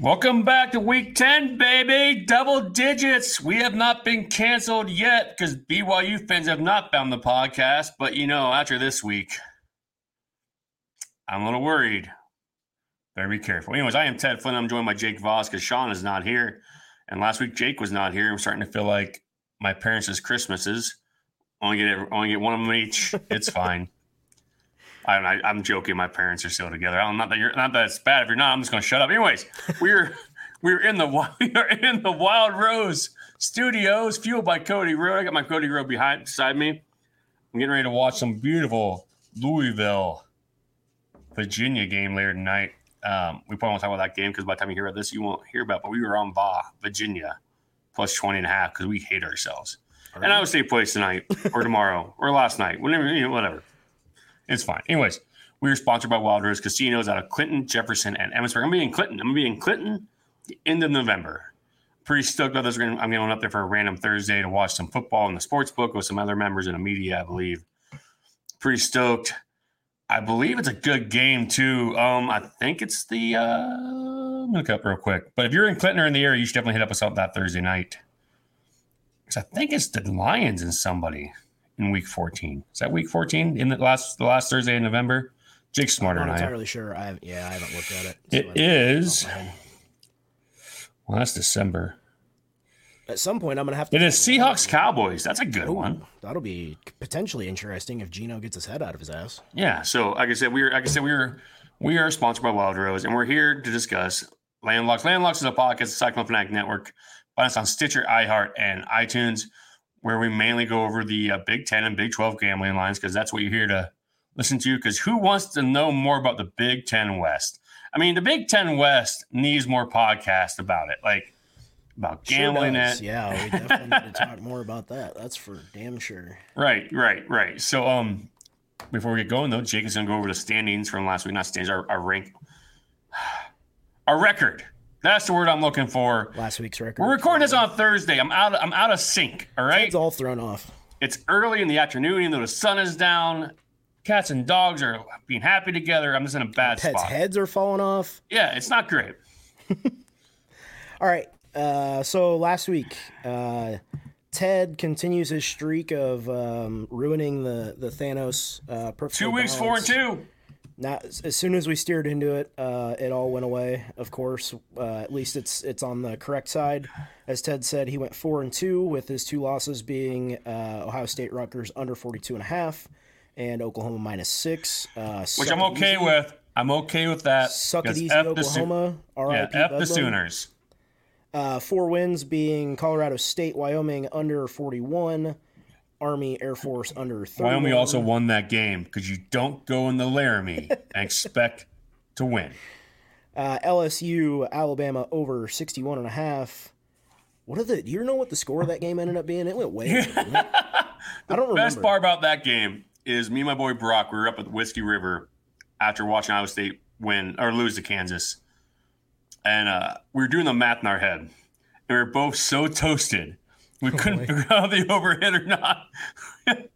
Welcome back to week 10, baby. Double digits. We have not been canceled yet because BYU fans have not found the podcast. But you know, after this week, I'm a little worried. Better be careful. Anyways, I am Ted Flint. I'm joined by Jake Vos because Sean is not here. And last week, Jake was not here. I'm starting to feel like my parents' Christmases. Only get only get one of them each. It's fine. I, am joking. My parents are still together. I'm not that you're not that it's bad. If you're not, I'm just going to shut up. Anyways, we're we're in the we are in the Wild Rose Studios, fueled by Cody Road. I got my Cody Road behind beside me. I'm getting ready to watch some beautiful Louisville, Virginia game later tonight. Um, we probably won't talk about that game because by the time you hear about this, you won't hear about. It, but we were on Va, Virginia, plus 20 and a half because we hate ourselves. Right. And I would say place tonight or tomorrow or last night, whenever you know, whatever. It's fine. Anyways, we are sponsored by Wild Rose Casinos out of Clinton, Jefferson, and Emmetsburg. I'm gonna be in Clinton. I'm gonna be in Clinton the end of November. Pretty stoked about this. I'm going to up there for a random Thursday to watch some football in the sports book with some other members in the media, I believe. Pretty stoked. I believe it's a good game too. Um, I think it's the uh I'm look up real quick. But if you're in Clinton or in the area, you should definitely hit up us up that Thursday night. Because I think it's the Lions and somebody in week 14. Is that week 14 in the last the last Thursday in November? Jake's smarter I'm not entirely sure. I have, yeah, I haven't looked at it. So it is. Well, that's December. At some point, I'm gonna have to. It is Seahawks Cowboys. That's a good Ooh, one. That'll be potentially interesting if Geno gets his head out of his ass. Yeah. So, like I said, we are like I said, we are we are sponsored by Wild Rose, and we're here to discuss Landlocks. Landlocks is a podcast, the Cyclone Fanatic Network. Find us on Stitcher, iHeart, and iTunes where we mainly go over the uh, Big 10 and Big 12 gambling lines because that's what you're here to listen to. Because who wants to know more about the Big 10 West? I mean, the Big 10 West needs more podcasts about it, like about gambling. Sure it. Yeah, we definitely need to talk more about that. That's for damn sure. Right, right, right. So, um, before we get going though, Jake is going to go over the standings from last week, not standings, our, our rank, our record that's the word I'm looking for. Last week's record. We're recording this on Thursday. I'm out. Of, I'm out of sync. All right. It's all thrown off. It's early in the afternoon, even though the sun is down. Cats and dogs are being happy together. I'm just in a bad Pets' spot. heads are falling off. Yeah, it's not great. all right. Uh, so last week, uh, Ted continues his streak of um, ruining the the Thanos. Uh, Two weeks, balance. four and two. Not as soon as we steered into it, uh, it all went away. Of course, uh, at least it's it's on the correct side. As Ted said, he went four and two with his two losses being uh, Ohio State Rutgers under 42 and a half and Oklahoma minus six. Uh, Which I'm okay easy. with. I'm okay with that. Suck it easy, F Oklahoma. The, yeah, F the Sooners. Uh, four wins being Colorado State, Wyoming under 41. Army Air Force under 30. Wyoming also won that game because you don't go in the Laramie and expect to win. Uh, LSU, Alabama over 61 and a half. What are the? Do you know what the score of that game ended up being? It went way. I don't remember. Best part about that game is me and my boy Brock. We were up at the Whiskey River after watching Iowa State win or lose to Kansas, and uh, we were doing the math in our head, and we were both so toasted we couldn't figure out if they overhit or not. and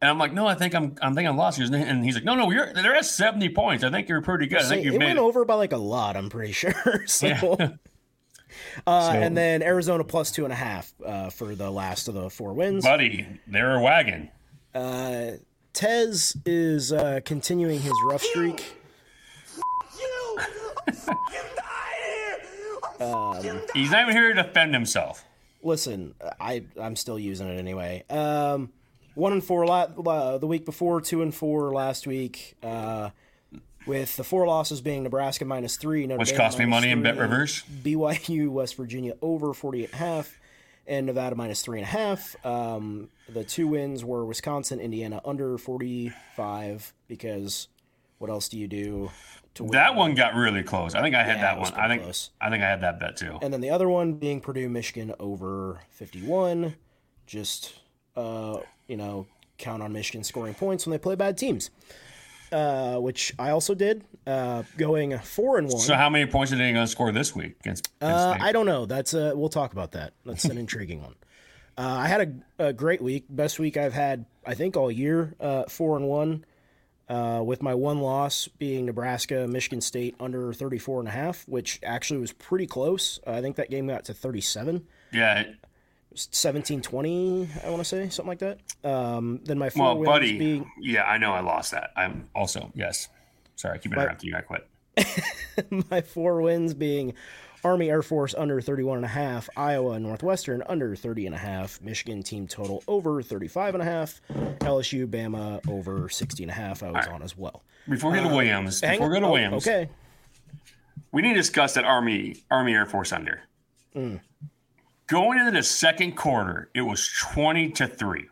I'm like, no, I think I'm I'm thinking I lost yours. And he's like, no, no, you're they're at 70 points. I think you're pretty good. I think you it went it. over by like a lot. I'm pretty sure. so. Yeah. Uh, so, and then Arizona plus two and a half uh, for the last of the four wins. Buddy, they're a wagon. Uh, Tez is uh, continuing his rough streak. You, you um, he's not even here to defend himself listen, I I'm still using it anyway. Um, one and four la- uh, the week before, two and four last week. Uh, with the four losses being Nebraska minus three, Notre which Dame cost me money in bet rivers. BYU, West Virginia over 48 and a half, and Nevada minus three and a half. Um, the two wins were Wisconsin, Indiana under 45 because what else do you do? To win. That one got really close. I think I had yeah, that one. I think close. I think I had that bet too. And then the other one being Purdue Michigan over 51. Just uh, you know, count on Michigan scoring points when they play bad teams. Uh, which I also did, uh, going four and one. So, how many points are they going to score this week against? against uh, I don't know. That's uh, we'll talk about that. That's an intriguing one. Uh, I had a, a, great week, best week I've had, I think, all year. Uh, four and one. Uh, with my one loss being Nebraska, Michigan State under 34 and a half, which actually was pretty close. Uh, I think that game got to 37. Yeah. 17 20, I want to say, something like that. Um, then my four Well, wins buddy, being yeah, I know I lost that. I'm also yes. Sorry, I keep interrupting you. I quit. my four wins being Army Air Force under 31 and a half, Iowa and Northwestern under 30 and a half, Michigan team total over 35 and a half, LSU Bama over 60 and a half. I was on as well. Before we go to Williams, Uh, before we go to Oh, Williams, Okay. we need to discuss that Army Army Air Force under. Mm. Going into the second quarter, it was twenty to three.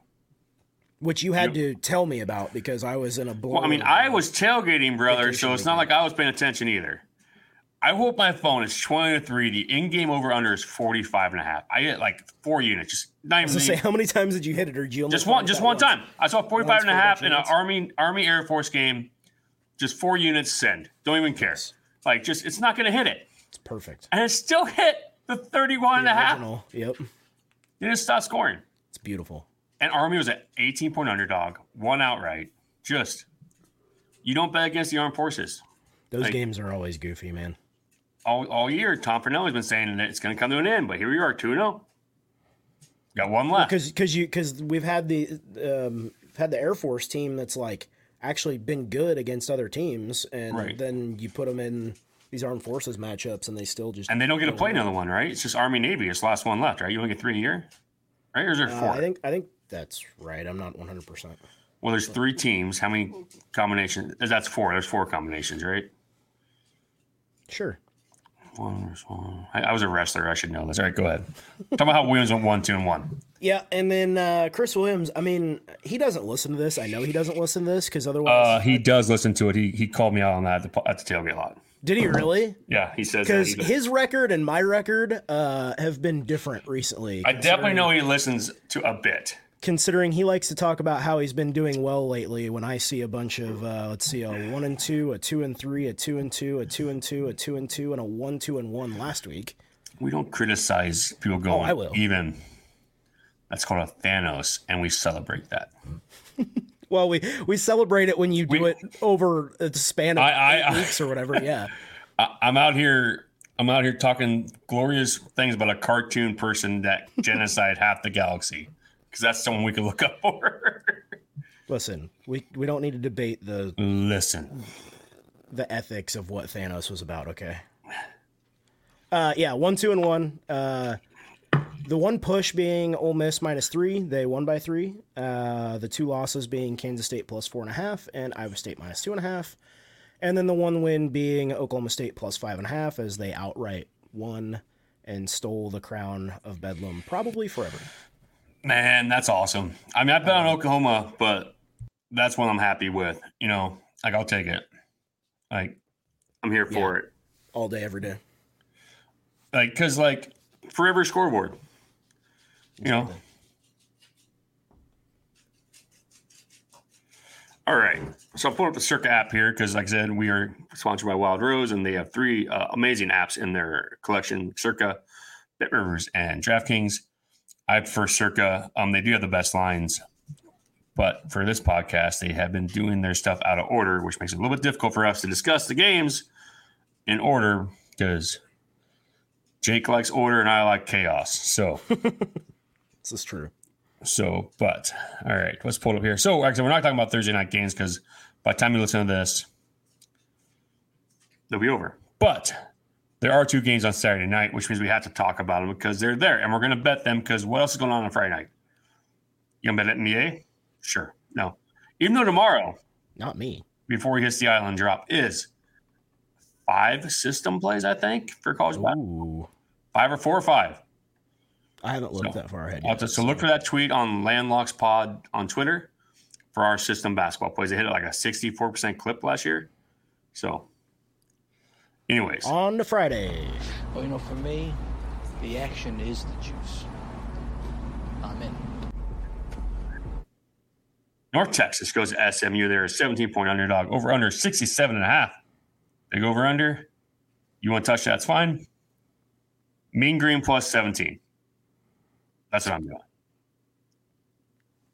Which you had to tell me about because I was in a blow. Well, I mean, I was tailgating, brother, so it's not like I was paying attention either. I hope my phone is 20 to 3. The in-game over under is 45 and a half. I hit like four units. Just not even to say, how many times did you hit it, or did you just one just one once? time. I saw 45 and a half in an Army Army Air Force game. Just four units send. Don't even care. Like just it's not gonna hit it. It's perfect. And it still hit the 31 and a half. Yep. They just stopped scoring. It's beautiful. And Army was an 18 point underdog, one outright. Just you don't bet against the armed forces. Those Like- games are always goofy, man. All, all year, Tom Pernelli's been saying that it's going to come to an end, but here we are, 2 0. Got one left. Because because you because we've had the um, had the Air Force team that's like actually been good against other teams, and Right. then you put them in these armed forces matchups, and they still just. and they don't get to play another one, right? It's just Army Navy. It's the last one left, right? You only get three a year, right? Or is there Uh, four? I think I think that's right. I'm not 100. percent well, there's three teams. How many combinations? That's four. There's four combinations, right? Sure. One, there's one. I, I was a wrestler. I should know this. All right, go ahead. Talk about how Williams went one, two, and one. Yeah, and then uh, Chris Williams. I mean, he doesn't listen to this. I know he doesn't listen to this because otherwise, Uh, he does listen to it. He he called me out on that at the, at the tailgate lot. did he really? Yeah, he says. Because his record and my record uh, have been different recently. I definitely know he listens to a bit. Considering he likes to talk about how he's been doing well lately when i see a bunch of uh, let's see a one and two a two and three a two and two a two and two a two and two and a one two and one last week We don't criticize people going Oh, I will. even. That's called a Thanos, and we celebrate that. well we we celebrate it when you do We- it over a span of I- I- eight I- weeks or whatever yeah I, I'm out here. I'm out here talking glorious things about a cartoon person that genocide half the galaxy, because that's someone we could look up for. listen we we don't need to debate the Listen, the ethics of what thanos was about okay uh yeah one two and one uh the one push being Ole Miss minus three, they won by three. Uh, the two losses being Kansas State plus four and a half and Iowa State minus two and a half. And then the one win being Oklahoma State plus five and a half as they outright won and stole the crown of Bedlam probably forever. Man, that's awesome. I mean, I bet on Oklahoma, but that's what I'm happy with. You know, like I'll take it. Like I'm here for it. All day, every day. Like because like forever scoreboard. You know. All right. So I'm pulling up the Circa app here because, like I said, we are sponsored by Wild Rose, and they have three uh, amazing apps in their collection: Circa, Bet Rivers, and DraftKings. I for Circa. Um, they do have the best lines, but for this podcast, they have been doing their stuff out of order, which makes it a little bit difficult for us to discuss the games in order because Jake likes order and I like chaos. So. This is true. So, but all right, let's pull it up here. So, actually, we're not talking about Thursday night games because by the time you listen to this, they'll be over. But there are two games on Saturday night, which means we have to talk about them because they're there, and we're going to bet them because what else is going on on Friday night? You gonna bet NBA? Sure. No. Even though tomorrow, Not me. before he hits the island drop, is five system plays, I think, for college basketball. Five or four or five. I haven't looked So, that far ahead. Yet, just- so look for that tweet on Landlocks Pod on Twitter for our system basketball plays. They hit it like a 64% clip last year. So, anyways, On to Friday. Well, you know, for me, the action is the juice. I'm in. North Texas goes to SMU. They're a 17 point underdog, over under 67 and a half. Big over under. You want to touch that? It's fine. Mean Green plus 17. That's what I'm doing.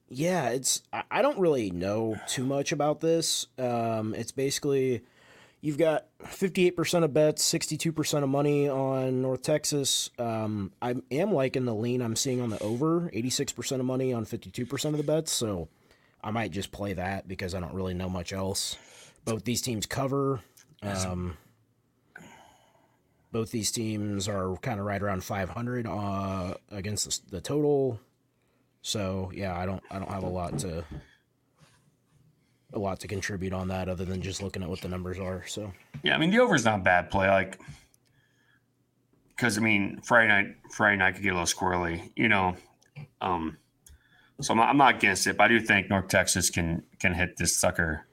Yeah, it's I I don't really know too much about this. Um, it's basically you've got 58% of bets, 62% of money on North Texas. Um, I am liking the lean I'm seeing on the over, 86% of money on 52% of the bets. So I might just play that because I don't really know much else. Both these teams cover. Um, both these teams are kind of right around 500 uh, against the, the total. So yeah, I don't I don't have a lot to a lot to contribute on that other than just looking at what the numbers are. So Yeah, I mean the over is not a bad play. Like, because I mean Friday night, Friday night could get a little squirrely, you know. Um, so I'm not, I'm not against it, but I do think North Texas can can hit this sucker.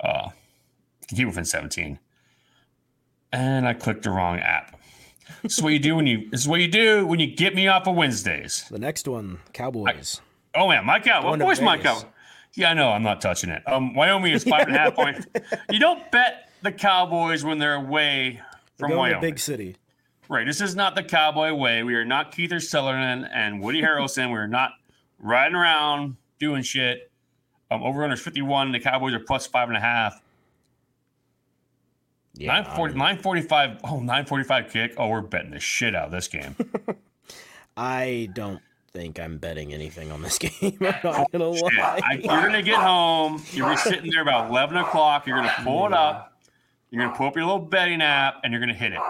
Uh, can keep within 17. And I clicked the wrong app. This is what you do when you. This is what you do when you get me off of Wednesdays. the next one, Cowboys. Oh man, my cow. Of course, my Vegas. Yeah, I know. I'm not touching it. Um, Wyoming is five and a half points. You don't bet the Cowboys when they're away They're from to Wyoming. big city. Right. This is not the Cowboy way. We are not Kiefer Sutherland and Woody Harrelson. We're not riding around doing shit. Um, over under 51. The Cowboys are plus five and a half. Yeah, 940, 945. Oh, 945 kick. Oh, we're betting the shit out of this game. I don't think I'm betting anything on this game. I'm not gonna lie. I, you're going to get home. You're be sitting there about 11 o'clock. You're going to pull it up. You're going to pull up your little betting app and you're going to hit it.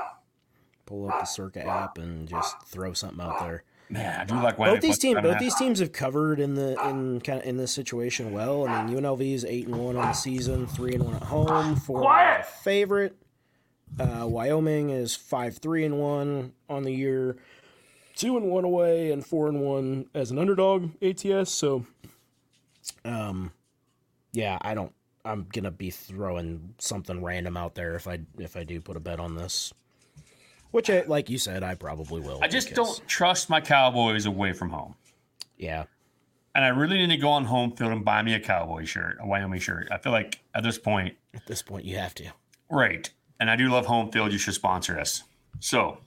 Pull up the Circa app and just throw something out there. Man, I do like Both these teams, five and a both these teams have covered in the in kind of in this situation well. I mean, UNLV is eight and one on the season, three and one at home, four Quiet. favorite. Uh, Wyoming is five three and one on the year, two and one away, and four and one as an underdog ATS. So, um, yeah, I don't. I'm gonna be throwing something random out there if I if I do put a bet on this. Which, I, like you said, I probably will. I just because- don't trust my Cowboys away from home. Yeah, And I really need to go on home field and buy me a Cowboy shirt, a Wyoming shirt. I feel like at this point, at this point, you have to. right. And I do love home field. You should sponsor us. So,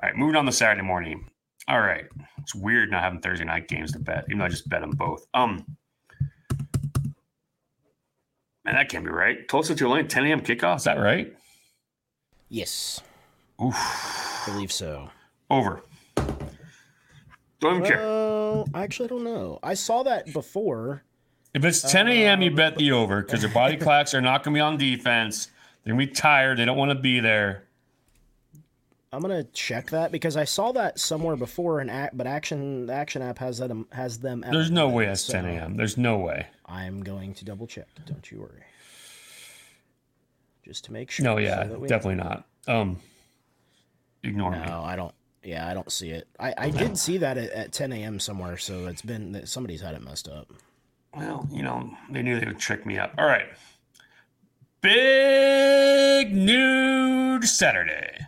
all right, moving on to Saturday morning. All right. It's weird not having Thursday night games to bet, even though I just bet them both. Um, man, that can't be right. Tulsa to Tulane, 10 a.m. kickoff. Is that right? Yes, Oof. I believe so. Over. Don't even care. Well, I actually don't know. I saw that before. If it's 10 a.m., you bet the over because their body clocks are not going to be on defense. They're going to be tired. They don't want to be there. I'm gonna check that because I saw that somewhere before. And act, but action the action app has that has them. At There's no way that's so 10 a.m. There's no way. I'm going to double check. Don't you worry. Just to make sure. No, yeah, we- definitely not. Um, ignore me. No, I don't. Yeah, I don't see it. I, I did see that at, at 10 a.m. somewhere, so it's been that somebody's had it messed up. Well, you know, they knew they would trick me up. All right. Big nude Saturday.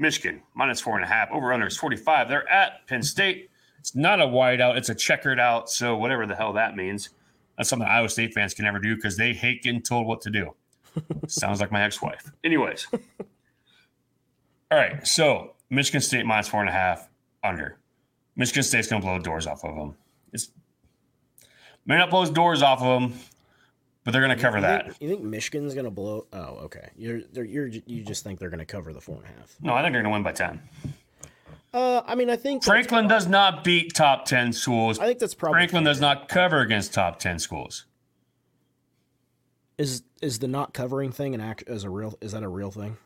Michigan minus four and a half. Over under is 45. They're at Penn State. It's not a wide out, it's a checkered out. So, whatever the hell that means. That's something Iowa State fans can never do because they hate getting told what to do. Sounds like my ex wife. Anyways. All right. So, Michigan State minus four and a half under. Michigan State's going to blow the doors off of them. It's may not blow doors off of them, but they're going to cover you that. Think, you think Michigan's gonna blow? Oh, okay. You're they're, you're you just think they're gonna cover the four and a half? No, I think they're going to win by 10. Uh, I mean, I think Franklin does not beat top 10 schools. I think that's probably Franklin does not cover against top 10 schools. Is is the not covering thing an act as a real? Is that a real thing?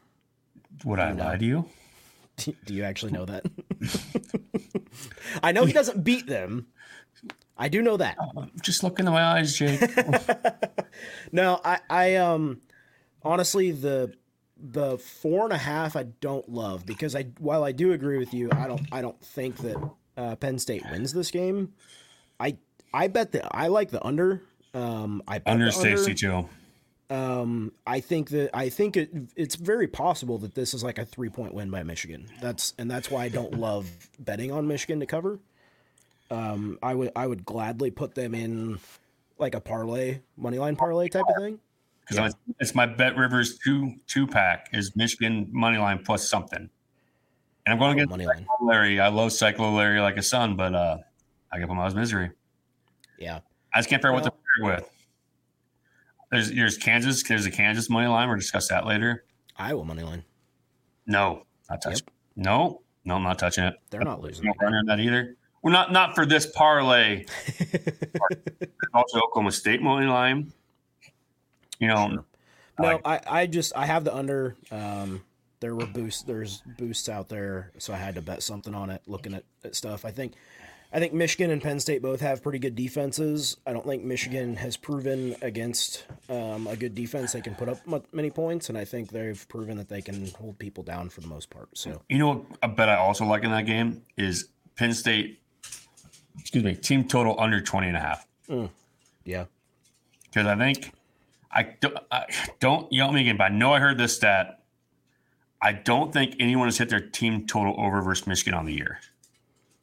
Would I lie to you? Do you actually know that? I know he doesn't beat them. I do know that. Just look into my eyes, Jake. No, I, I um honestly the the four and a half I don't love because I while I do agree with you, I don't I don't think that uh, Penn State wins this game. I I bet that I like the under. Um, I bet under Stacy, too. Um, I think that I think it it's very possible that this is like a three point win by Michigan. That's and that's why I don't love betting on Michigan to cover. Um, I would I would gladly put them in like a parlay money line parlay type of thing. Because it's my Bet Rivers two two pack is Michigan money line plus something. And I'm going to get money line. Larry. I love Cyclone Larry like a son, but uh, I give him out his misery. Yeah. I just can't figure out what to Well- pair with. There's there's Kansas. There's a Kansas money line. We'll discuss that later. Iowa money line. No, not touch. No, no, I'm not touching it. They're not losing. No runner in that either. Well, not not for this parlay. also, Oklahoma State money line. You know, Sure. I No, like- I, I just I have the under. Um, there were boosts. There's boosts out there, so I had to bet something on it. Looking at, at stuff, I think, I think Michigan and Penn State both have pretty good defenses. I don't think Michigan has proven against um, a good defense they can put up mu- many points, and I think they've proven that they can hold people down for the most part. So you know, what I bet I also like in that game is Penn State. Excuse me, team total under 20 and a half. yeah, because I think I don't, I don't yell at me again, but I know I heard this stat. I don't think anyone has hit their team total over versus Michigan on the year.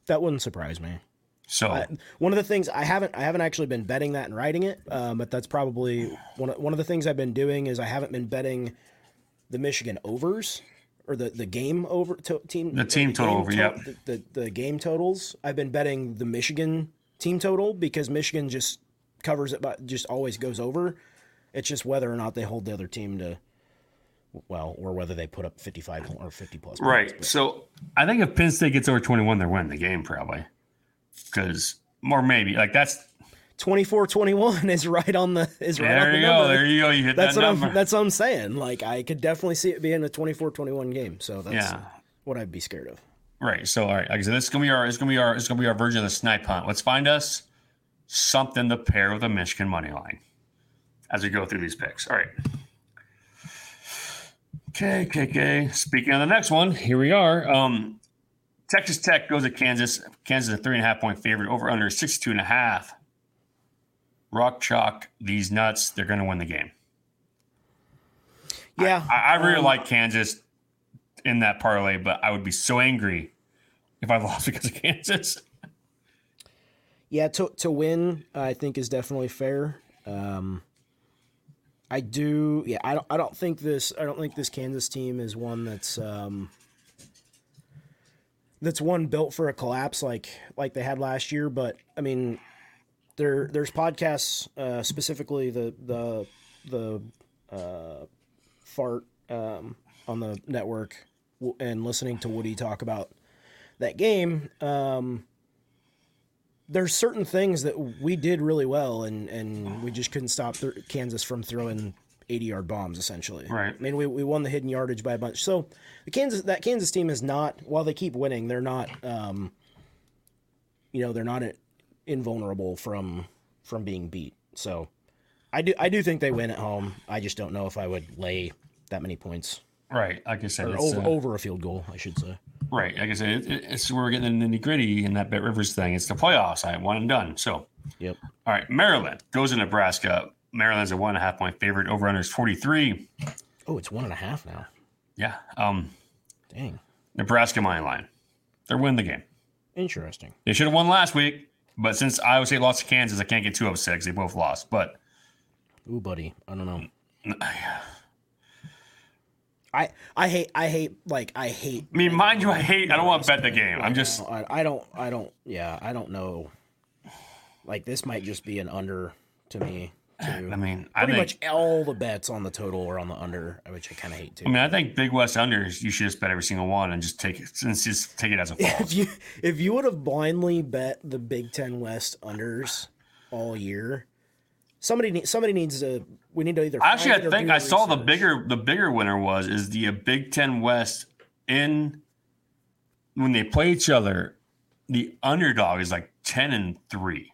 that wouldn't surprise me. So I, one of the things I haven't I haven't actually been betting that and writing it, um, but that's probably one of, one of the things I've been doing is I haven't been betting the Michigan overs or the, the game over to, team The team total over, to- yep. the, the the game totals. I've been betting the Michigan team total because Michigan just covers it, but just always goes over. It's just whether or not they hold the other team to well, or whether they put up fifty five or fifty plus. points, right. but- So I think if Penn State gets over 21, they're winning the game probably. Because or maybe like that's 24-21 is right on the is right on there the you number. go. There you go. You hit That's that what number. I'm. That's what I'm saying. Like I could definitely see it being a 24-21 game. So that's yeah. what I'd be scared of. Right. So all right, like I said, this is gonna be our it's gonna be our it's gonna be our version of the snipe hunt. Let's find us something to pair with a Michigan money line as we go through these picks. All right. Okay, okay, okay. Speaking of the next one, here we are. Um, Texas Tech goes to Kansas. Kansas is a three and a half point favorite over under 62 and a half. Rock chalk these nuts. They're going to win the game. Yeah, I, I really um, like Kansas in that parlay, but I would be so angry if I lost because of Kansas. yeah. To to win, I think is definitely fair. Um, I do. Yeah, I don't. I don't think this. I don't think this Kansas team is one that's um, that's one built for a collapse like like they had last year. But I mean, there there's podcasts uh, specifically the the the uh, fart um, on the network and listening to Woody talk about that game. Um, there's certain things that we did really well, and and we just couldn't stop th- Kansas from throwing 80 yard bombs. Essentially, Right. I mean, we, we won the hidden yardage by a bunch. So the Kansas that Kansas team is not while they keep winning, they're not. Um, you know, they're not invulnerable from from being beat. So I do I do think they win at home. I just don't know if I would lay that many points Right. Like I said, over uh, over a field goal, I should say. right. Like I said, it, it- it's where we're getting the nitty gritty in that Bet Rivers thing. It's the playoffs. I one and done. So, Yep. all right. Maryland goes to Nebraska. Maryland's a one and a half point favorite. Over under is 43. Oh, it's one and a half now. Yeah. Um, Dang. Nebraska money line. They're winning the game. Interesting. They should have won last week, but since Iowa State lost to Kansas, I can't get too upset because they both lost. But Ooh, buddy. I don't know. I I hate I hate like I hate. I mean, mind you, I hate. I don't want to bet the game. I'm just I, I don't I don't yeah I don't know. Like this might just be an under to me. Too. I mean, I Pretty think. much all the bets on the total are on the under, which I kind of hate too. I mean, I think Big West unders. You should just bet every single one and just take it. Since just take it as a if you if you would have blindly bet the Big Ten West unders all year, somebody somebody needs to. We need to either. Actually, I think I saw the bigger the bigger winner was is the uh, Big Ten West in when they play each other. The underdog is like ten and three.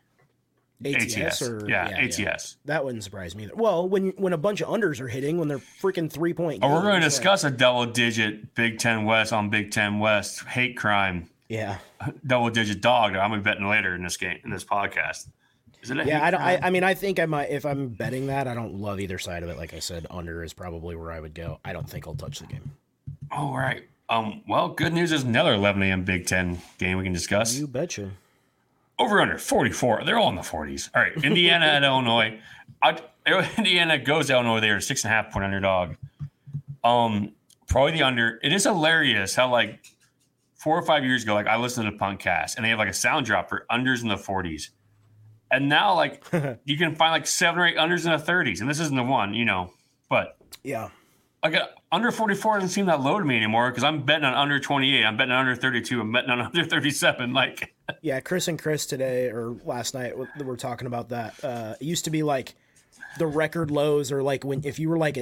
ATS, ATS, or yeah, ATS. That wouldn't surprise me either. Well, when when a bunch of unders are hitting when they're freaking three point. Oh, we're going to discuss a double digit Big Ten West on Big Ten West hate crime Yeah, double digit dog I'm gonna be betting later in this game in this podcast. Isn't it yeah. I don't. I. I mean, I think I might. If I'm betting that, I don't love either side of it. Like I said, under is probably where I would go. I don't think I'll touch the game. All right. Um. Well, good news is another 11 a.m. Big Ten game we can discuss. You betcha. Over under 44. They're all in the 40s. All right. Indiana at Illinois. I, Indiana goes to Illinois. They are six and a half point underdog. Um, probably the under. It is hilarious how like four or five years ago, like I listened to Punkcast and they have like a sound drop for unders in the 40s. And now, like, you can find like seven or eight unders in the 30s, and this isn't the one, you know. But Yeah. I got under 44 doesn't seem that low to me anymore because I'm betting on under 28. I'm betting on under 32. I'm betting on under 37. Like, Yeah, Chris and Chris today or last night were talking about that. Uh, it used to be like the record lows are like when if you were like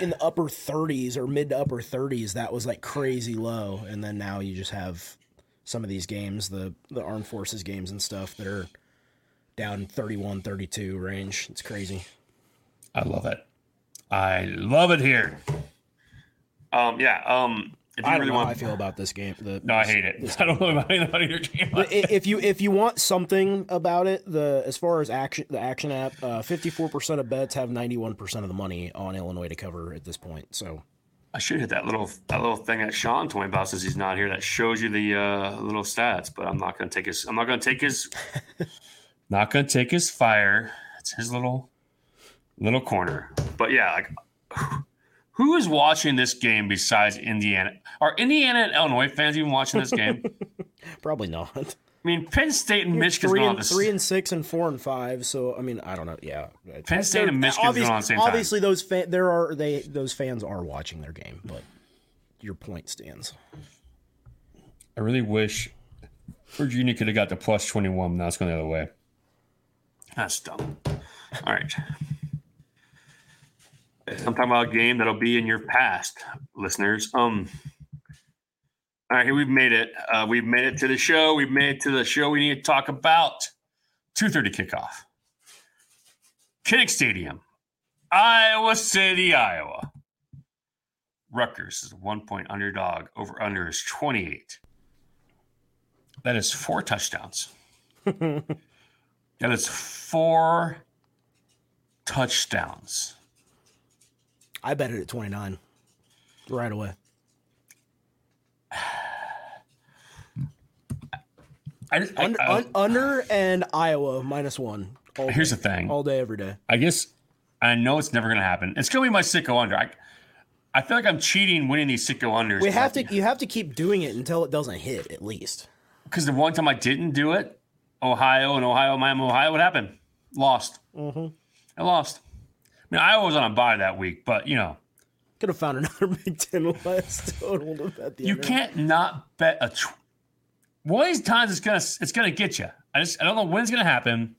in the upper 30s or mid to upper 30s, that was like crazy low, and then now you just have some of these games, the the armed forces games and stuff that are down 31, 32 range. It's crazy. I love it. I love it here. Um, yeah. Um, if you I don't really know how I feel about this game. The, no, I hate it. I don't know about anybody in your game. If you if you want something about it, the as far as action the action app, fifty four percent of bets have ninety one percent of the money on Illinois to cover at this point. So I should hit that little that little thing that Sean told me about since he's not here that shows you the uh, little stats. But I'm not going to take his. I'm not going to take his. not going to take his fire. It's his little little corner. But yeah, like who is watching this game besides Indiana? Are Indiana and Illinois fans even watching this game? probably not. I mean, Penn State and Michigan's three on and three and six and four and five. So I mean, I don't know. Yeah, Penn State and Michigan's going on the same time. Obviously, those fa- there are they those fans are watching their game, but your point stands. I really wish Virginia could have got the plus 21. Now it's going the other way. That's dumb. All right. I'm talking about a game that'll be in your past, listeners. Um. All right, here we've made it. Uh, we've made it to the show. We've made it to the show. We need to talk about 2:30 kickoff. Kinnick Stadium, Iowa City, Iowa. Rutgers is a one point underdog. Over under is 28. That is four touchdowns. that is four touchdowns. I bet it at twenty nine, right away. I, just, I- Under, I- un, under and Iowa minus one. All here's day, the thing. all day, every day. I guess I know it's never going to happen. It's going to be my sicko under. I, I feel like I'm cheating winning these sicko unders. We have to you have to keep doing it until it doesn't hit at least. because the one time I didn't do it, Ohio and Ohio, Miami, Ohio, what happened? Lost. Mm-hmm. I lost. I mean, Iowa was on a bye that week, but you know, Could have found another Big Ten West total to bet the you can't not bet a. Tw- one of these times it's gonna it's gonna get you. I just I don't know when it's gonna happen.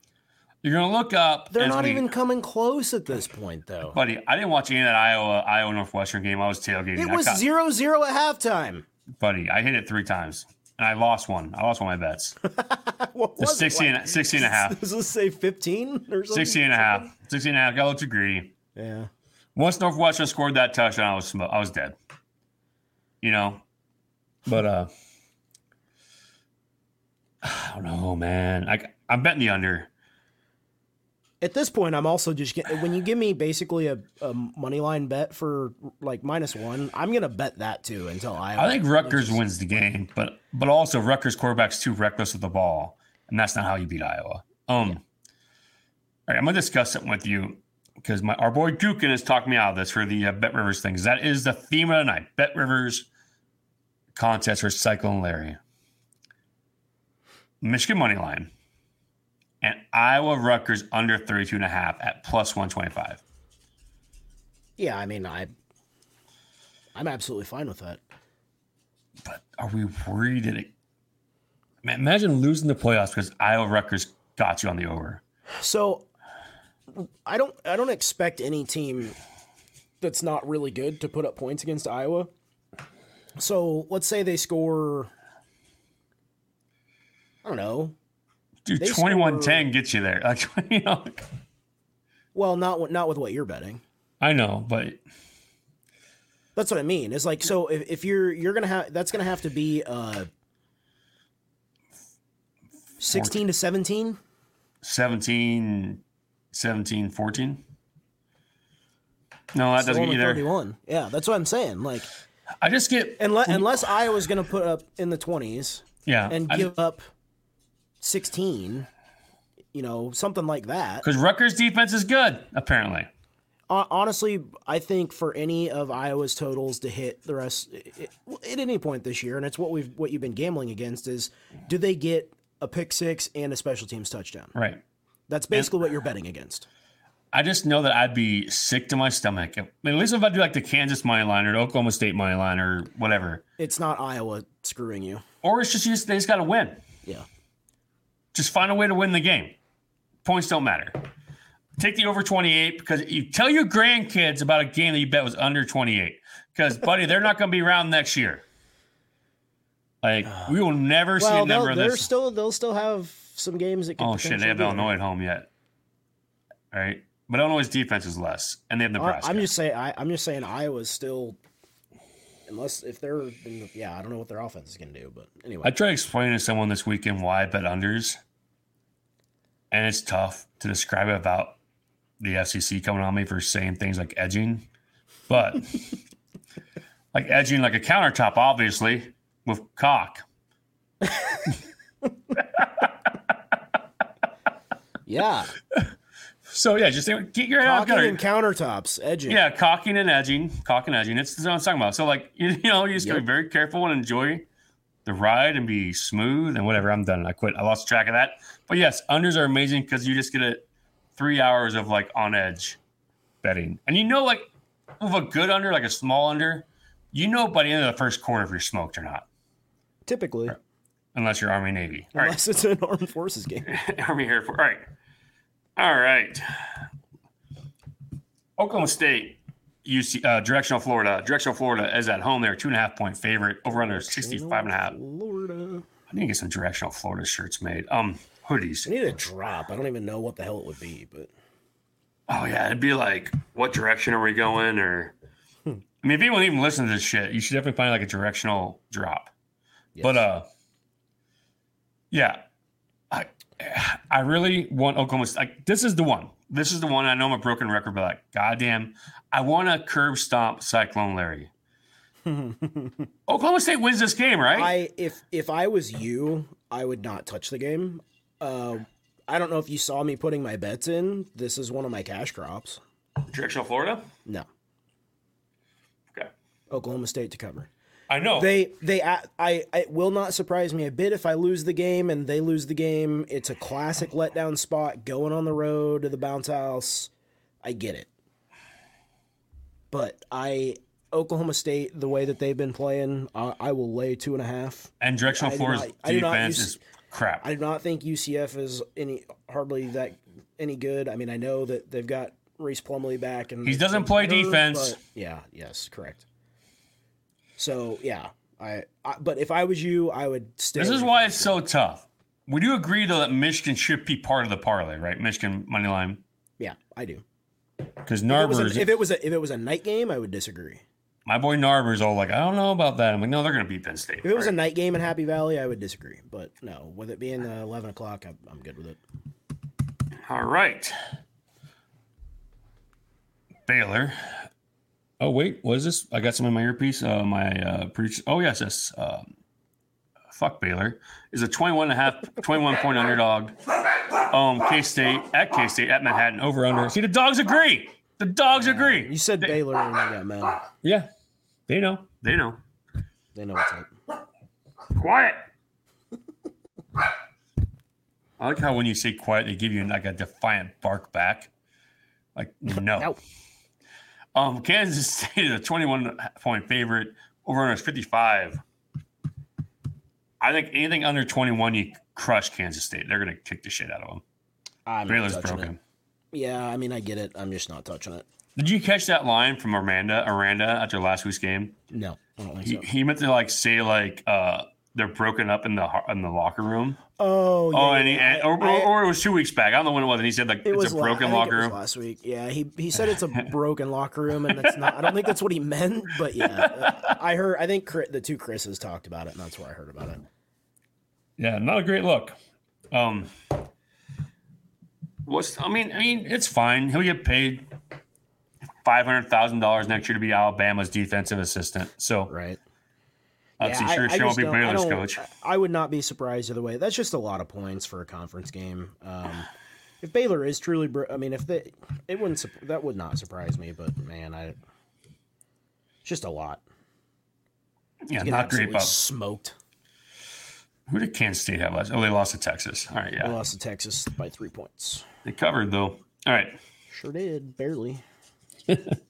You're gonna look up. They're not we- even coming close at this point, though. buddy. I didn't watch any of that Iowa Iowa Northwestern game. I was tailgating. It was caught- zero zero at halftime. buddy. I hit it three times and I lost one. I lost one of my bets. What was 16, it? and- 16 and a half. Does this say 15 or something? 16 and a half. 16 and a half. Got a little too greedy. Yeah. Once Northwestern scored that touchdown, I was I was dead. You know, but uh, I don't know, man. I I'm betting the under. At this point, I'm also just getting, when you give me basically a, a money line bet for like minus one, I'm gonna bet that too until I. I think Rutgers wins the game, but but also Rutgers quarterback's too reckless with the ball, and that's not how you beat Iowa. Um, all right, I'm gonna discuss something with you because my our boy Dukin has talked me out of this for the uh, Bet Rivers things. That is the theme of the night: Bet Rivers contest for Cyclone Larry. Michigan money line and Iowa Rutgers under 32 and a half at plus 125. Yeah, I mean, I. I'm absolutely fine with that. But are we worried that it? Man, imagine losing the playoffs because Iowa Rutgers got you on the over. So, I don't. I don't expect any team that's not really good to put up points against Iowa. So let's say they score. I don't know. Dude, They 21 10 gets you there. Like, you know, Well, not with- not with what you're betting. I know, but That's what I mean. It's like so if, if you're you're gonna have that's gonna have to be uh sixteen to seventeen. 17, 17, 14. No, that Still doesn't get only you there. 31. Yeah, that's what I'm saying. Like I just get, unless unless Iowa's gonna put up in the twenties yeah. and give up sixteen, you know, something like that. Because Rutgers defense is good, apparently. Honestly, I think for any of Iowa's totals to hit the rest at any point this year, and it's what we've what you've been gambling against is, do they get a pick six and a special teams touchdown? Right. That's basically what you're betting against. I just know that I'd be sick to my stomach. I mean, at least if I do like the Kansas money line or the Oklahoma State money line or whatever, It's not Iowa screwing you. or it's just you just, they just got to win. Yeah. Just find a way to win the game. Points don't matter. Take the over 28 because you tell your grandkids about a game that you bet was under 28. Because, buddy, they're not going to be around next year. Like, we will never see Well, a number of they're this. still they'll still have some games that. Could oh, shit. They have potentially be in Illinois at home yet. All right. But Illinois' defense is less, and they have Nebraska. I'm just saying. I, I'm just saying Iowa's still. Unless if they're, the, yeah, I don't know what their offense is going to do, but anyway, I tried to explain to someone this weekend why I bet unders, and it's tough to describe it without the FCC coming on me for saying things like edging, but like edging like a countertop, obviously with cock. yeah, So yeah, just get your head cocking and countertops, edging. Yeah, cocking and edging, cock and edging. It's, what I'm talking about. So like you, you know, you just gotta be very careful and enjoy the ride and be smooth and whatever. I'm done. I quit. I lost track of that. But yes, unders are amazing because you just get a three hours of like on edge betting, and you know, like with a good under, like a small under, you know by the end of the first quarter if you're smoked or not, typically, unless you're Army Navy. All right, unless it's an armed forces game. Army Air Force. All right. All right. Oklahoma State, UC, uh, directional Florida. Directional Florida is at home. They're two and a half point favorite. Over under 65 and a half. Florida. I need to get some directional Florida shirts made. Um, hoodies. I need a drop. I don't even know what the hell it would be, but Oh yeah, it'd be like, what direction are we going? Or, I mean, if anyone even listens to this shit, you should definitely find like a directional drop. yes. But uh, yeah, I really want Oklahoma. State- Like this is the one. This is the one. I know I'm a broken record, but like, goddamn, I want to curb stomp Cyclone Larry. Oklahoma State wins this game, right? I if if I was you, I would not touch the game. Uh, I don't know if you saw me putting my bets in. This is one of my cash crops. Directional Florida. No, Okay, Oklahoma State to cover. I know. They they I, I it will not surprise me a bit if I lose the game and they lose the game. It's a classic letdown spot going on the road to the bounce house. I get it. But I Oklahoma State the way that they've been playing, I, I will lay two and a half. and directional I do I do not defense use- is crap. I do not think UCF is any hardly that any good. I mean, I know that they've got Rhys Plumlee back and He doesn't play defense. yeah, yes, correct. So yeah, I, I but if I was you, I would stay. this is why it's so tough. Would you agree though that Michigan should be part of the parlay, right? Michigan money line Yeah, I do. because If it, was Narber's a, if it was a if it was a night game, I would disagree. my boy Narber's all like, I don't know about that. I'm like, no, they're going to beat Penn State. If it was a night game in Happy Valley, I would disagree. But no, with it being uh, eleven o'clock, I'm, I'm good with it. All right. Baylor. Oh wait, what is this? I got some in my earpiece. Uh, my uh, producer. Oh yes, yes. Um, fuck Baylor is a 21 and a half, 21 point underdog. Um, K State at K State at Manhattan over under. See the dogs agree. The dogs agree. You said Baylor and I got mad. Yeah, they know. They know. They know what's up. Quiet. I like how when you say quiet, they give you like a defiant bark back. Like no. No. Um, Kansas State is a 21 point favorite. Over under is 55. I think anything under 21, you crush Kansas State. They're going to kick the shit out of them. I'm Baylor's broken. it. Yeah, I mean, I get it. I'm just not touching it. Did you catch that line from Aranda Aranda after last week's game? No, I don't think He, so. he meant to like say like uh they're broken up in the in the locker room. Oh, yeah, Oh, and he, yeah, and, or, I- or it was two weeks back. I don't know when it was. And he said like It it's was a la- broken I think locker it was room. last week. Yeah, he he said it's a broken locker room, and that's not. I don't think that's what he meant, but yeah, I heard. I think Chri- the two Chris's talked about it, and that's where I heard about it. Yeah, not a great look. Um, what's I mean? I mean, it's fine. He'll get paid five hundred thousand dollars next year to be Alabama's defensive assistant. So Right. That's Yeah, sure I- I be Baylor's coach. I would not be surprised either way. That's just a lot of points for a conference game. Um, if Baylor is truly, bro- I mean, if they, it wouldn't, that would not surprise me. But man, I, it's just a lot. Yeah, not great about smoked. Who did Kansas State have last? Oh, they lost to Texas. All right, yeah, They lost to Texas by three points. They covered though. All right. Sure did, barely.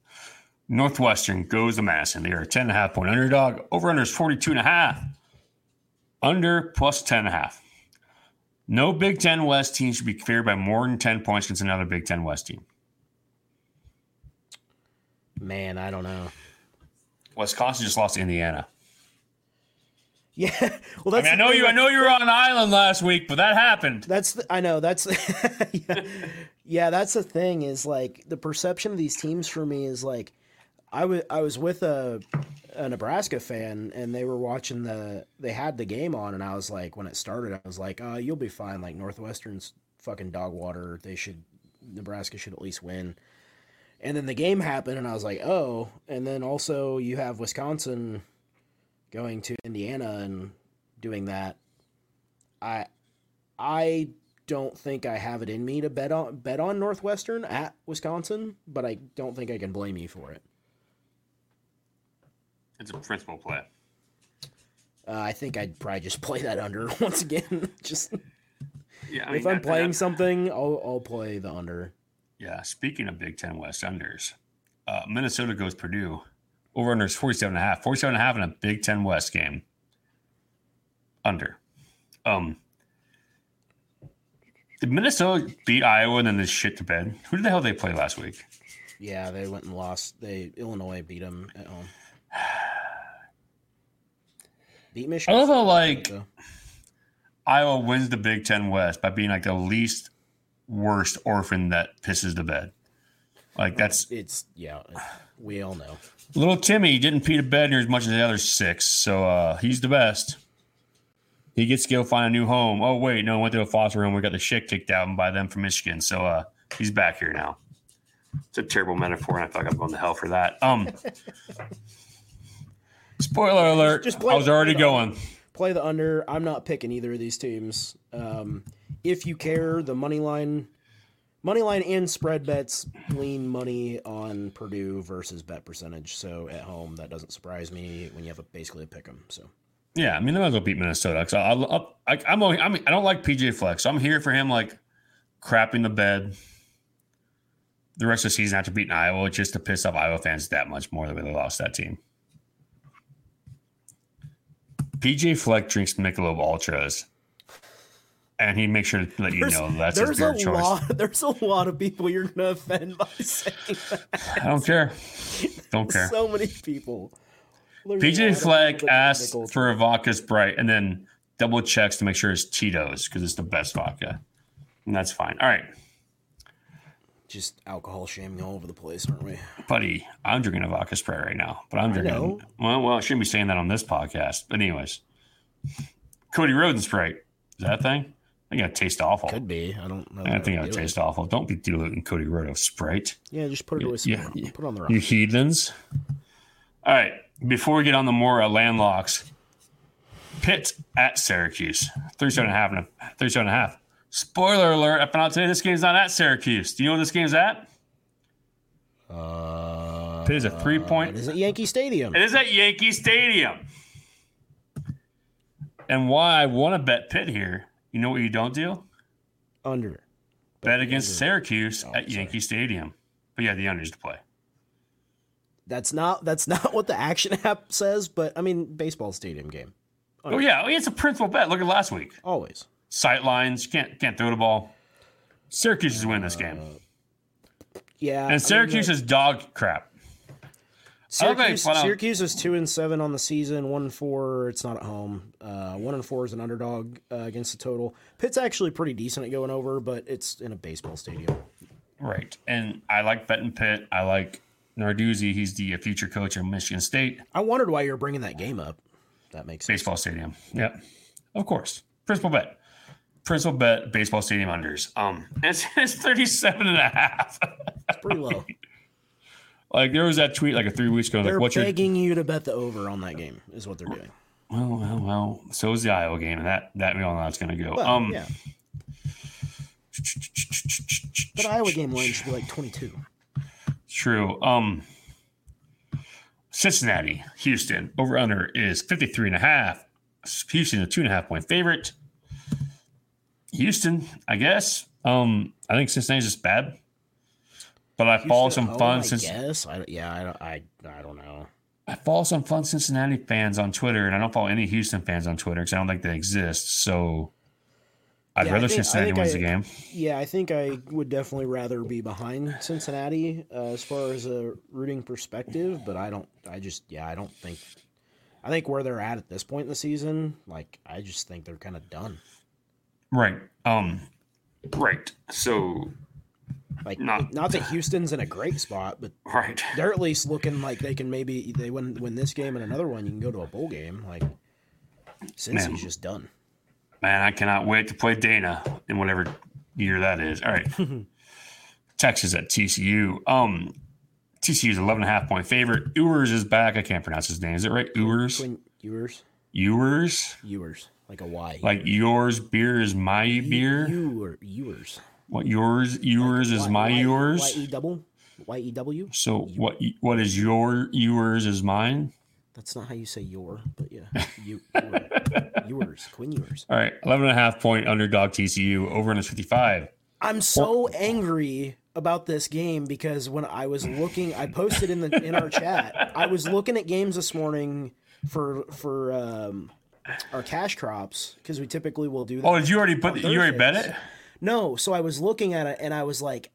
Northwestern goes to Madison. They are a 10 and a half point underdog. Over under is 42 and a half. Under plus 10 and a half. No Big Ten West team should be favored by more than 10 points against another Big Ten West team. Man, I don't know. Wisconsin just lost to Indiana. Yeah, well, I that's mean, I know you. I know you were on an island last week, but that happened. That's the, I know that's yeah, yeah that's the thing is like the perception of these teams for me is like I was I was with a a Nebraska fan and they were watching the they had the game on and I was like when it started I was like oh you'll be fine. Like Northwestern's fucking dog water. They should Nebraska should at least win. And then the game happened and I was like oh. And then also you have Wisconsin going to Indiana and doing that. I I don't think I have it in me to bet on bet on Northwestern at Wisconsin, but I don't think I can blame you for it. It's a principal play. Uh, I think I'd probably just play that under once again. just Yeah. I if I'm that- playing that- something, I'll I'll play the under. Yeah. Speaking of Big Ten West unders, uh, Minnesota goes Purdue. Over under is 47 and a half. 47 and a half in a Big Ten West game. Under. Um, did Minnesota beat Iowa and then this shit to bed? Who the hell did they play last week? Yeah, they went and lost. They Illinois beat them at home. Beat Michigan. I love how, like, though. Iowa wins the Big Ten West by being like the least worst orphan that pisses the bed. Like that's it's yeah, we all know. little Timmy didn't pee the bed near as much as the other six, so uh, he's the best. He gets to go find a new home. Oh wait, no, went to a foster home. We got the shit kicked out by them from Michigan, so uh, he's back here now. It's a terrible metaphor, and I feel like I'm going to hell for that. Um, spoiler alert! just play- I was already going. play the under. I'm not picking either of these teams. Um, if you care, the money line, money line and spread bets lean money on Purdue versus bet percentage. So at home, that doesn't surprise me when you have a, basically a pick 'em. So Yeah, I mean they might as well beat Minnesota. Cause I, I, I, I'm, I mean, I don't like PJ Fleck. So I'm here for him like crapping the bed. The rest of the season after beating Iowa, just to piss off Iowa fans that much more that they lost that team. PJ Fleck drinks Michelob Ultras, and he makes sure to let you know that's his there's beer a choice. lot. There's a lot of people you're gonna offend by saying that. I don't care. Don't care. So many people. There's PJ Fleck asks for a vodka Sprite and then double checks to make sure it's Tito's because it's the best vodka. And that's fine. All right, just alcohol shaming all over the place, aren't we? buddy, I'm drinking a vodka Sprite right now, but I'm drinking. Well, well, I shouldn't be saying that on this podcast. But, anyways, Cody Roden Sprite. Is that a thing? I think it taste awful. Could be. I don't know. I think it would it. taste awful. Don't be diluting Cody Roden Sprite. Yeah, just put it some. Yeah, yeah. Put it on the You heathens. All right. Before we get on the more uh, landlocks, Pitt at Syracuse. 37 and a half. and a- 37 and a half. Spoiler alert. I found out today this game's not at Syracuse. Do you know where this game's at? Uh, Pitt is a three It point. is at Yankee Stadium. It is at Yankee Stadium. And why I want to bet Pitt here, you know what you don't do? Under. Bet against Syracuse Oh, at sorry. Yankee Stadium. But yeah, the unders to play. That's not that's not what the action app says, but I mean baseball stadium game. Oh yeah, it's a principal bet. Look at last week. Always. Sight lines. You can't can't throw the ball. Syracuse is winning this game. Yeah. And Syracuse the- is dog crap. Syracuse, Okay. Syracuse is two and seven on the season. One and four. It's not at home. Uh, one and four is an underdog uh, against the total. Pitt's actually pretty decent at going over, but it's in a baseball stadium. Right. And I like betting Pitt. I like Narduzzi. He's the future coach of Michigan State I wondered why you were bringing that game up. That makes sense. baseball stadium. Yep. Of course. Principal bet. Principal bet baseball stadium unders. Um, it's, it's 37 and a half. It's pretty low. like there was that tweet like a three weeks ago. They're what's your begging you to bet the over on that game. Is what they're doing. well, well, well. So is the Iowa game, and that that we all know it's going to go. Well, um, yeah. But Iowa game line should be like twenty-two. True. Um Cincinnati, Houston, over under is 53 and a half. Houston a two and a half point favorite. Houston, I guess. Um, I think Cincinnati's just bad, but I follow some at fun. I Since guess. I, yeah, I don't, I, I don't know. I follow some fun Cincinnati fans on Twitter, and I don't follow any Houston fans on Twitter because I don't think they exist. So I'd Yeah, rather think- Cincinnati wins I- the game. Yeah, I think I would definitely rather be behind Cincinnati uh, as far as a rooting perspective, but I don't. I just, yeah, I don't think. I think where they're at at this point in the season, like I just think they're kind of done. Right. Um. Right. So. Like, Not- not that Houston's in a great spot, but Right. they're at least looking like they can maybe they win win this game and another one. You can go to a bowl game. Like, Cincy's Man. just done. Man, I cannot wait to play Dana in whatever year that is. All right. Texas at TCU. Um, TCU's 11 and a half point favorite. Ewers is back. I can't pronounce his name. Is it right? Ewers? Ewers, Ewers? Ewers, like a Y. Like yours beer is my beer? You or yours. What yours? Ewers is Y- my Y- yours? Y E double, Y E W. So what what is your yours is mine? That's not how you say your, but yeah, you. Ewers, Quinn Ewers. All right. 11 and a half point underdog TCU over under 55. I'm so angry about this game because when I was looking, I posted in the in our chat. I was looking at games this morning for for um, our cash crops because we typically will do that. Oh, did you already put you already bet it? No, so I was looking at it and I was like,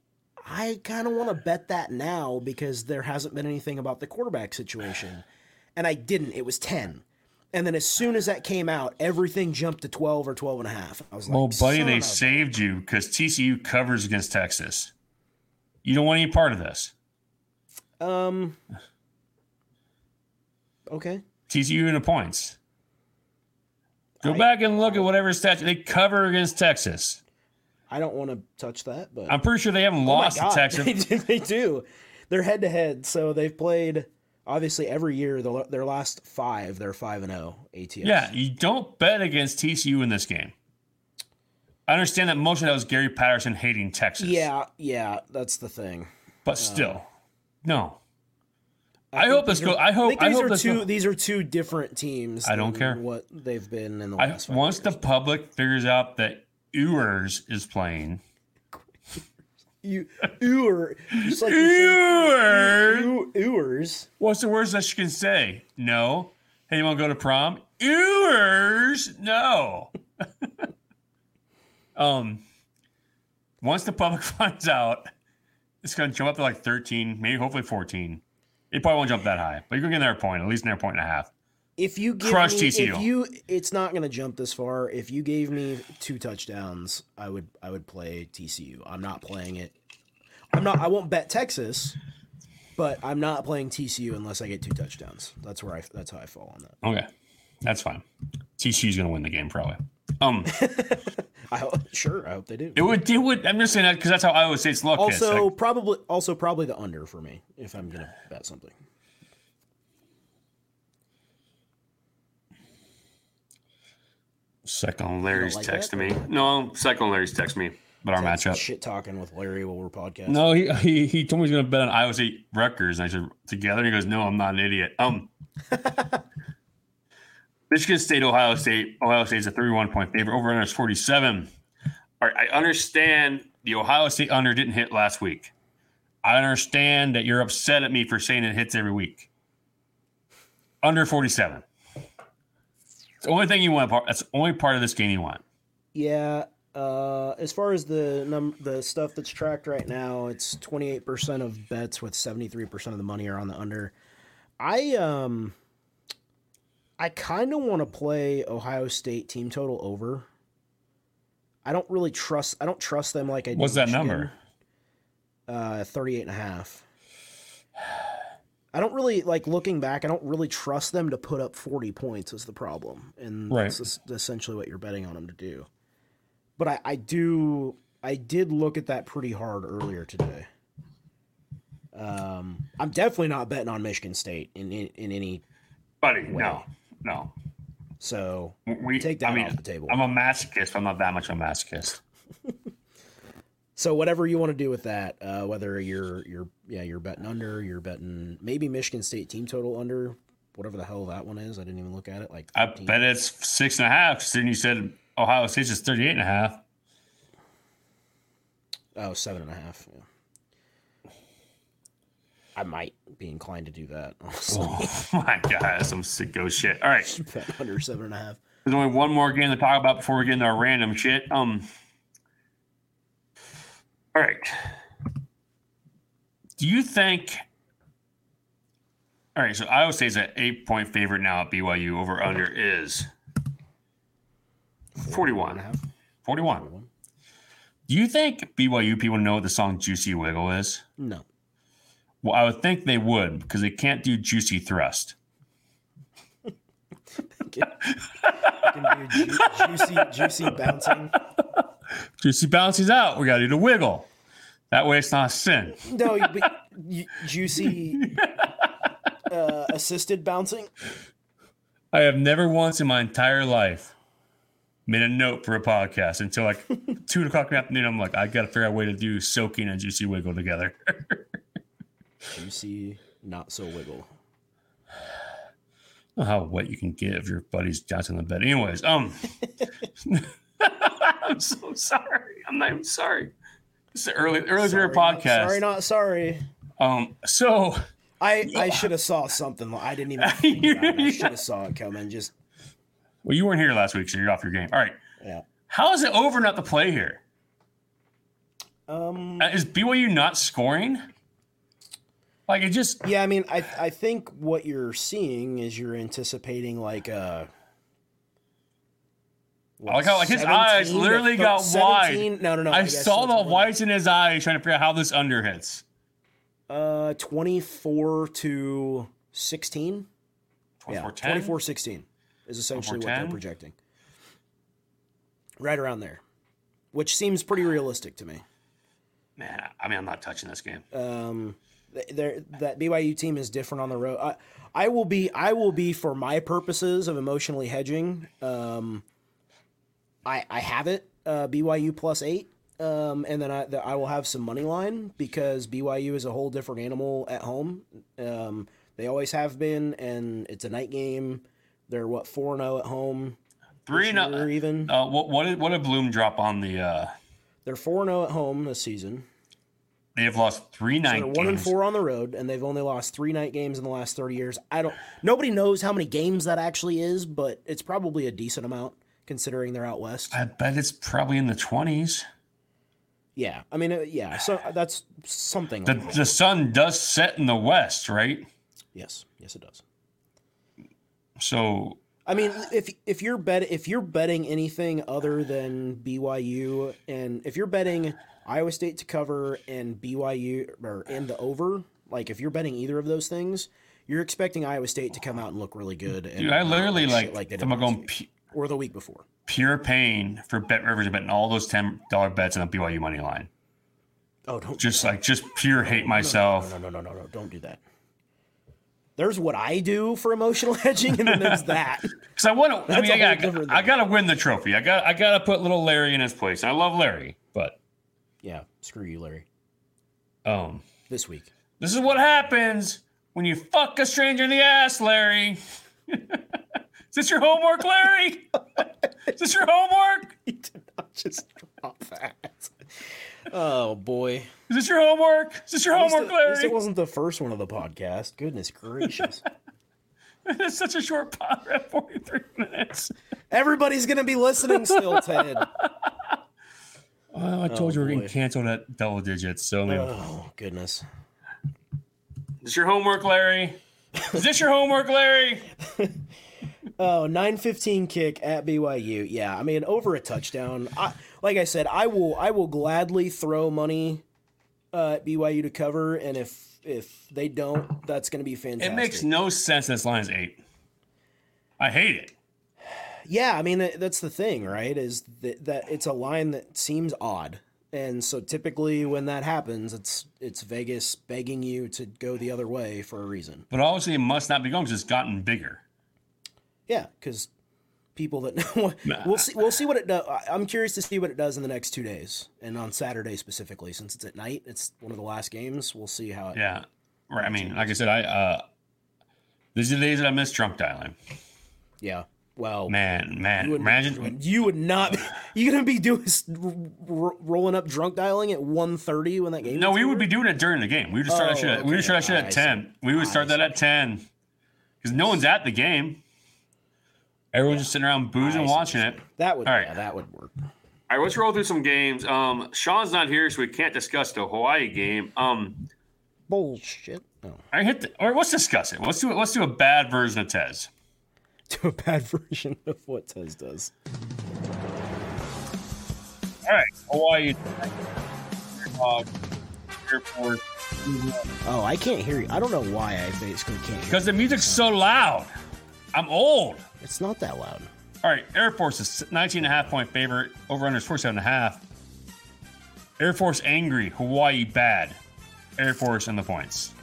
I kind of want to bet that now because there hasn't been anything about the quarterback situation. And I didn't. It was 10. And then as soon as that came out, everything jumped to 12 or 12 and a half. I was like, Well, buddy, they saved you because TCU covers against Texas. You don't want any part of this. Um. Okay. TCU in the points. Go I- back and look at whatever stats they cover against Texas. I don't want to touch that, but I'm pretty sure they haven't Oh lost to Texas. They do, they do. They're head to head, so they've played obviously every year. The, their last five, they're five and oh zero ATS. Yeah, you don't bet against TCU in this game. I understand that most of that was Gary Patterson hating Texas. yeah, yeah. That's the thing. but still, no. I, hope this goes. I I hope. think I, these hope are two. go- These are two different teams. I don't care. what they've been in the I, last. once the public figures out that Ewers is playing, you Ewer, just like you Ewers. What's the worst that she can say? No. Hey, you want to go to prom? Ewers? No. um, once the public finds out, it's going to jump up to like 13, maybe hopefully 14. It probably won't jump that high, but you're going to get another point, at least an air point and a half. If you give Crush me, TCU. if you, it's not going to jump this far. If you gave me two touchdowns, I would, I would play TCU. I'm not playing it. I'm not. I won't bet Texas, but I'm not playing TCU unless I get two touchdowns. That's where I. That's how I fall on that. Okay. That's fine. TCU's going to win the game, probably. Um, I hope, sure. I hope they do. it would, it would, I'm just saying that because that's how Iowa State's look. is. Also, Like, probably, also probably the under for me if I'm gonna bet something. second Larry's like texting me. No, second Larry's texting me. But our matchup. Shit talking with Larry while we're podcasting. No, he, he he told me he's to bet on Iowa State Rutgers, and I said together. He goes, "No, I'm not an idiot." Um, Michigan State, Ohio State. Ohio State's a 31 point favorite. Over under is 47. All right, I understand the Ohio State under didn't hit last week. I understand that you're upset at me for saying it hits every week. Under 47. It's the only thing you want. That's the only part of this game you want. Yeah. Uh, as far as the num the stuff that's tracked right now, it's 28% of bets with 73% of the money are on the under. I um I kind of want to play Ohio State team total over. I don't really trust I don't trust them like I What's that Michigan. number? Uh 38 and a half. I don't really like looking back. I don't really trust them to put up 40 points is the problem. And Right. that's essentially what you're betting on them to do. But I, I do I did look at that pretty hard earlier today. Um, I'm definitely not betting on Michigan State in in, in any Buddy, no, no. so We Take that I mean, off the table. I'm a masochist. but I'm not that much of a masochist. so whatever you want to do with that, uh, whether you're you're yeah you're betting under, you're betting maybe Michigan State team total under, whatever the hell that one is. I didn't even look at it. Like I 13. bet it's six and a half. Then you said Ohio State's is 38 and a half. oh seven and a half. Yeah. I might be inclined to do that. Honestly, Oh my god, that's some sicko shit. All right. bet under seven and a half. There's only one more game to talk about before we get into our random shit. Um. All right. Do you think? All right, so Iowa State's an eight-point favorite now at BYU. Over under is 41. and a half. 41. Do you think BYU people know what the song "Juicy Wiggle" is? No. Well, I would think they would because they can't do "Juicy Thrust." Can do ju- juicy, juicy bouncing. Juicy bounces out. We got to do the wiggle. That way, it's not a sin. No, but juicy uh, assisted bouncing. I have never once in my entire life made a note for a podcast until like two o'clock in the afternoon. I'm like, I got to figure out a way to do soaking and juicy wiggle together. Juicy, not so wiggle. know how wet you can get if buddy's got in the bed. Anyways, um, I'm so sorry. I'm not even sorry. It's the early early Sorry, career podcast. Sorry, not sorry. Um, so I, I should have saw something. I didn't even. Think about it. I should have saw it coming. Just well, you weren't here last week, so you're off your game. All right, yeah. how is it over not to play here? Um. Uh, Is BYU not scoring? Like it just Yeah, I mean, I I think what you're seeing is you're anticipating like uh I like how like his eyes literally got 17 wide. No, no, no. I guess saw the whites in his eyes trying to figure out how this under hits. Uh, 24 to 16. Yeah, 24 24 16 is essentially what they're projecting. Right around there, which seems pretty realistic to me. Man, I mean, I'm not touching this game. Um, th- that BYU team is different on the road. I, I will be I will be for my purposes of emotionally hedging. Um, I I have it uh, BYU plus eight. Um, and then I the, I will have some money line because BYU is a whole different animal at home. Um, they always have been, and it's a night game. They're what four zero at home. Three year no. even. Uh, what what did what did Bloom drop on the? uh They're four zero at home this season. They have lost three So night they're games. one and four on the road, and they've only lost three night games in the last thirty years. I don't. Nobody knows how many games that actually is, but it's probably a decent amount considering they're out west. I bet it's probably in the twenties. Yeah, I mean, uh, yeah. So that's something. The like that. the sun does set in the west, right? yes, yes, it does. So I mean, if if you're bet if you're betting anything other than BYU, and if you're betting Iowa State to cover and BYU or in the over, like if you're betting either of those things, you're expecting Iowa State to come out and look really good. And dude, I literally shit like, like they did I'm going pu- or the week before. pure pain for Bet Rivers betting all those ten dollar bets on the BYU money line. Oh, don't Just like just pure hate myself. no, no, no, no, no, don't do that. There's what I do for emotional hedging, and then there's that. Because I want to. I mean, I got I got to win the trophy. I got I got to put little Larry in his place. I love Larry, Yeah, screw you, Larry. um, This week. this is what happens when you fuck a stranger in the ass, Larry. is this your homework, Larry? is this your homework? He did not just drop that. Oh boy. Is this your homework? Is this your homework, it, at least it wasn't the first one of the podcast. Goodness gracious. it's such a short pod. We're at 43 minutes. Everybody's gonna be listening still, Ted. Well, I told you we we're boy. getting canceled at double digits. So, I mean, Oh goodness. is this your homework, Larry? Is this your homework, Larry? Oh, 915 kick at BYU. Yeah, I mean over a touchdown. I, like I said, I will I will gladly throw money uh, at BYU to cover, and if if they don't, that's going to be fantastic. It makes no sense. This line is eight. I hate it. Yeah, I mean that's the thing, right? Is that, that it's a line that seems odd, and so typically when that happens, it's it's Vegas begging you to go the other way for a reason. But obviously, it must not be going because it's gotten bigger. Yeah, because people that know, we'll see we'll see what it does. I'm curious to see what it does in the next two days, and on Saturday specifically, since it's at night. It's one of the last games. We'll see how it. Yeah. Right. I mean, like I said, I uh These are the days that I miss drunk dialing. Yeah. Well, Man, man, you would, imagine. you would not. Be, you gonna be doing r- r- rolling up drunk dialing at 1.30 when that game? No, is we would be doing it during the game. We would just start that Oh, shit. At, We okay. would start that shit I at see. ten. We would I start that at ten because no one's at the game. Everyone's just sitting around boozing, I see. watching it. That would. All right. Yeah, that would work. All right, let's roll through some games. Um, Sean's not here, so we can't discuss the Hawaii game. Um, Bullshit. Oh. I hit. The, or let's discuss it. Let's do it. Let's do a bad version of Tez. To a bad version of what Tez does. All right, Hawaii. Uh, airport. Oh, I can't hear you. I don't know why I basically can't. Because the music's so loud. I'm old. It's not that loud. All right, Air Force is 19 and a half point favorite. Over under is 47 and a half. Air Force angry. Hawaii bad. Air Force and the points.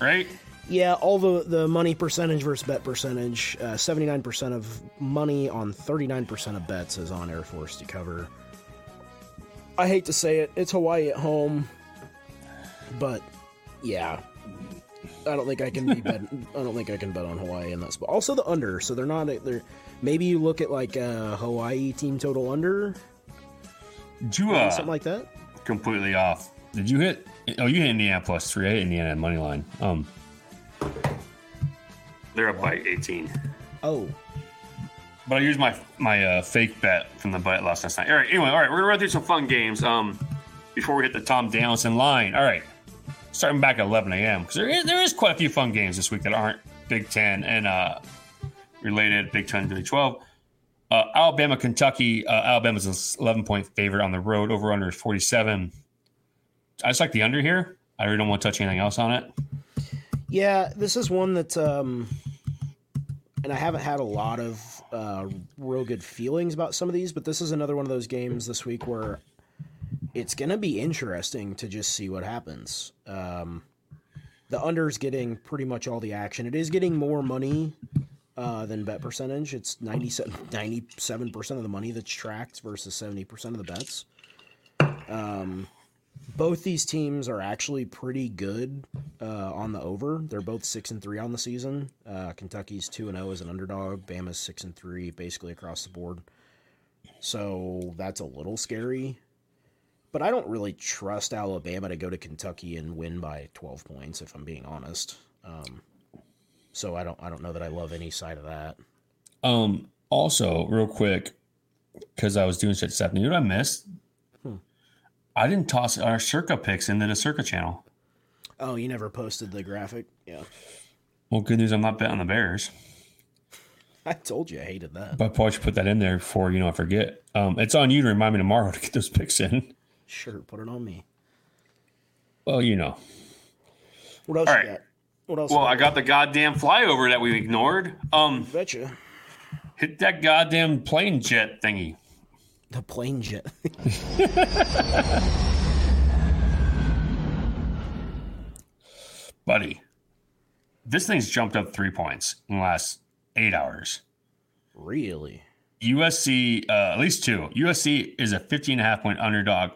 Right? Yeah, all the the money percentage versus bet percentage. Nine percent of money on thirty nine percent of bets is on Air Force to cover. I hate to say it, it's Hawaii at home, but yeah, I don't think I can be bet. I don't think I can bet on Hawaii in that spot. Also, the under, so they're not. They're maybe you look at like a Hawaii team total under, you, uh, something like that. completely off. Did you hit? Oh, you hit Indiana plus three. I hit Indiana money line. Um, they're up by 18. Oh, But I used my my uh, fake bet from the bet last night. All right. Anyway, all right. We're gonna run through some fun games. Um, before we hit the Tom Danielson line. All right. Starting back at 11 a.m. because there is, there is quite a few fun games this week that aren't Big Ten and uh, related Big Ten Big 12. Uh, Alabama, Kentucky. Uh, Alabama's an 11 point favorite on the road. Over under 47. I just like the under here. I really don't want to touch anything else on it. Yeah, this is one that, um, and I haven't had a lot of uh, real good feelings about some of these, but this is another one of those games this week where it's going to be interesting to just see what happens. Um, the under's getting pretty much all the action. It is getting more money uh, than bet percentage. It's 97, 97% of the money that's tracked versus 70% of the bets. Um, both these teams are actually pretty good uh, on the over. They're both six and three on the season. Uh, Kentucky's two and zero as an underdog. Bama's six and three, basically across the board. So that's a little scary. But I don't really trust Alabama to go to Kentucky and win by twelve points, if I'm being honest. Um, so I don't, I don't know that I love any side of that. Um, also, real quick, because I was doing shit stuff, you know I missed? I didn't toss our Circa picks into the Circa channel. Oh, you never posted the graphic? Yeah, Well, good news, I'm not betting on the Bears, I told you I hated that. but I probably should put that in there before you know I forget. Um, it's on you to remind me tomorrow to get those picks in. Sure, put it on me. Well, you know. What else All you got? What else? Well, you I got the goddamn flyover that we ignored. Um, Betcha. hit that goddamn plane jet thingy. The plane jet. Buddy, this thing's jumped up three points in the last eight hours. really? USC, uh, at least two. USC is a 15 and a half point underdog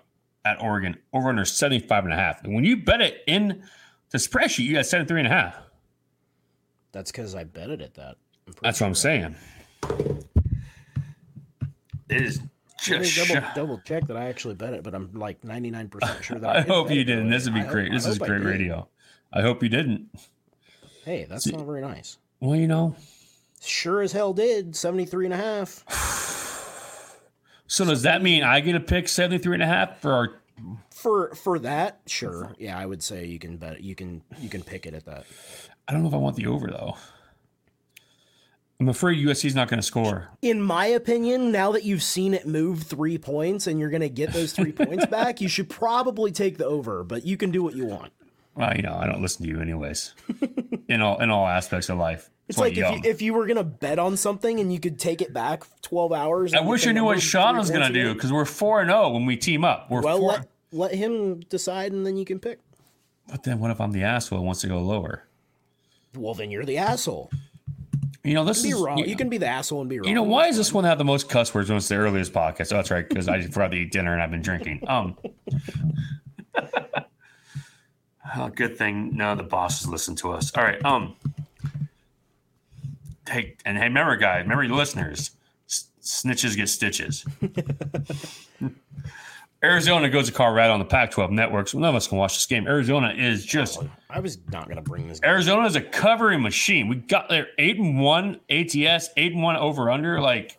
at Oregon, over under 75 and a half. And when you bet it in the spreadsheet, you got 73 and a half. That's because I betted at that. I'm That's what I'm sure. saying. It is Let me just. double, double check that I actually bet it, but I'm like 99% sure that I, I hope you didn't. This would be I hope- great. I This is hope great radio. I hope you didn't. Hey, that's See- not very nice. Well, you know. Sure as hell did. 73 and a half. So does that mean I get a pick 73 and a half for our For for that, sure. Yeah, I would say you can bet you can you can pick it at that. I don't know if I want the over though. I'm afraid USC's not going to score. In my opinion, now that you've seen it move three points and you're going to get those three points back, you should probably take the over, but you can do what you want. Well, you know, I don't listen to you anyways. in all in all aspects of life. It's like if you, if you were going to bet on something and you could take it back 12 hours. I wish I knew what Sean was going to do because we're four and zero when we team up. We're Well, let, let him decide and then you can pick. But then what if I'm the asshole who wants to go lower? Well, then you're the asshole. You know, this Be is wrong. You, You can be the asshole and be wrong. you know why is this one have the most cuss words when it's the earliest podcast? Oh, that's right, because I forgot to eat dinner and I've been drinking. Um. oh, good thing none of the bosses listen to us. All right. Um. hey, and hey, remember, guys, remember listeners, s- snitches get stitches. Arizona goes to Colorado on the Pac-12 network, so none of us can watch this game. Arizona is just I was not gonna bring this. Game. Arizona is a covering machine. We got there eight and one ATS, eight and one over under. Like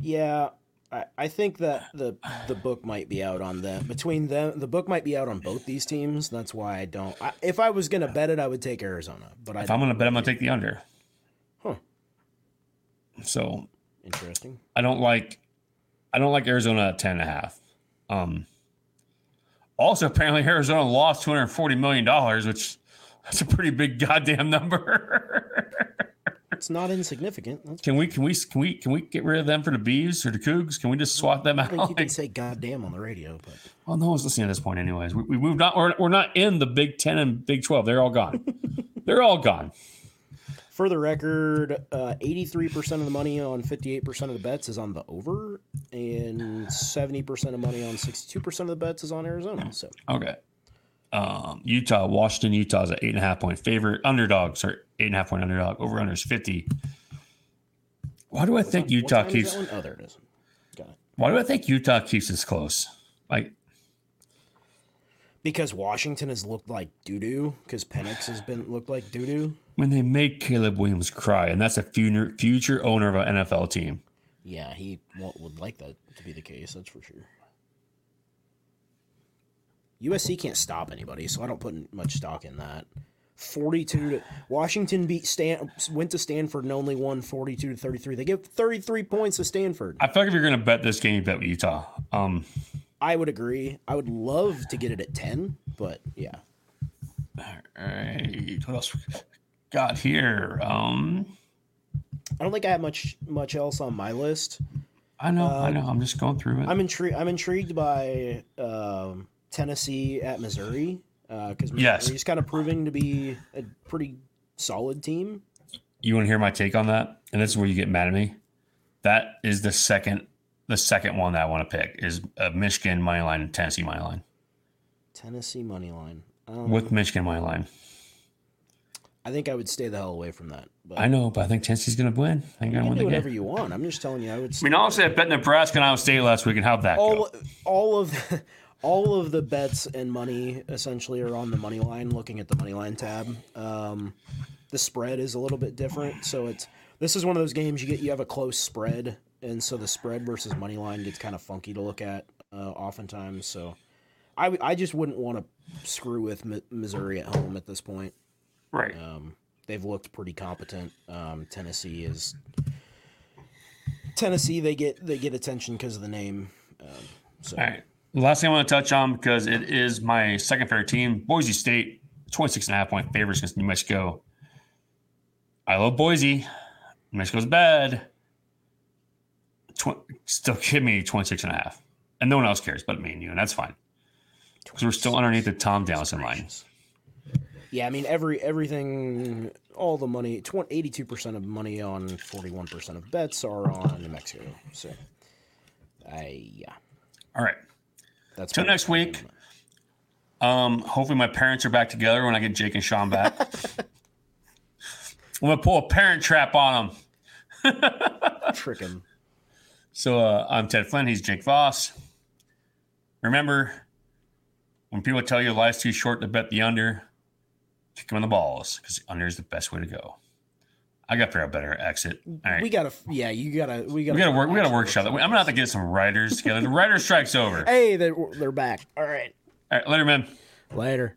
Yeah, I, I think that the the book might be out on them. Between them, the book might be out on both these teams. That's why I don't. I, if I was gonna bet it, I would take Arizona. But I if I'm gonna bet, I'm gonna take the under. Huh. So interesting. I don't like I don't like Arizona at ten and a half. Um also apparently Arizona lost two hundred forty million dollars, which that's a pretty big goddamn number. It's not insignificant. That's, can we can we can we can we get rid of them for the bees or the cougs? Can we just swap them out? I think you can say goddamn on the radio, but well, no one's listening at this point, anyways. We, we moved on. We're, we're not in the Big Ten and Big Twelve. They're all gone. They're all gone. For the record, three percent of the money on fifty eight percent of the bets is on the over, and seventy percent of money on sixty two percent of the bets is on Arizona. So Okay. Um, Utah, Washington, Utah is an eight and a half point favorite. Underdog, sorry, eight and a half point underdog. Over under is 50. Why do I think Utah keeps? Oh, there it is. Got it. why do I think Utah keeps this close? Like Because Washington has looked like doo doo. Because Penix has been looked like doo doo. When they make Caleb Williams cry, and that's a future future owner of an NFL team. Yeah, he would like that to be the case. That's for sure. USC can't stop anybody, so I don't put much stock in that. Forty-two to Washington beat Stan went to Stanford and only won forty-two to thirty-three. They give thirty-three points to Stanford. I feel like if you're gonna bet this game, you bet with Utah. Um I would agree. I would love to get it at ten, but yeah, all right. What else got here? Um I don't think I have much much else on my list. I know, I know. I'm just going through it. I'm intrigued. I'm intrigued by um, Tennessee at Missouri because Yes. Missouri's kind of proving to be a pretty solid team. You want to hear my take on that? And this is where you get mad at me. That is the second, the second one that I want to pick is uh, Michigan money line and Tennessee money line Tennessee money line. Um, with Michigan money line. I think I would stay the hell away from that. But I know, but I think Tennessee's going to win. I think you I can win do the whatever game. you want. I'm just telling you. I would. I mean, honestly, I bet Nebraska and Iowa State last week, and how'd that all go? all of all of the bets and money essentially are on the money line. Looking at the money line tab, um, the spread is a little bit different. So it's this is one of those games you get you have a close spread, and so the spread versus money line gets kind of funky to look at uh, oftentimes. So I I just wouldn't want to screw with Mi- Missouri at home at this point. Right. Um, they've looked pretty competent. Um, Tennessee is Tennessee. They get they get attention because of the name. Um, so All right. The last thing I want to touch on because it is my second favorite team, Boise State, 26 and a half point favorites against New Mexico. I love Boise. New Mexico's bad. Tw- still give me 26 and a half. And no one else cares but me and you, and that's fine. Because we're still underneath the Tom Dowson line. Yeah, I mean every everything, all the money, eighty-two percent of money on forty-one percent of bets are on New Mexico. So, I yeah, All right. that's Till next week. Um, hopefully my parents are back together when I get Jake and Sean back. I'm gonna pull a parent trap on them. Trick 'em. So uh, I'm Ted Flint. He's Jake Vos. Remember, when people tell you life's too short to bet the under, kick them in the balls because under is the best way to go. I got to figure out a better exit. All right. We gotta, yeah, you gotta, we gotta, we got to work. We got to workshop that. I'm gonna have to get some writers together. The writer strike's over. Hey, they're they're back. All right, All right, later, man. later.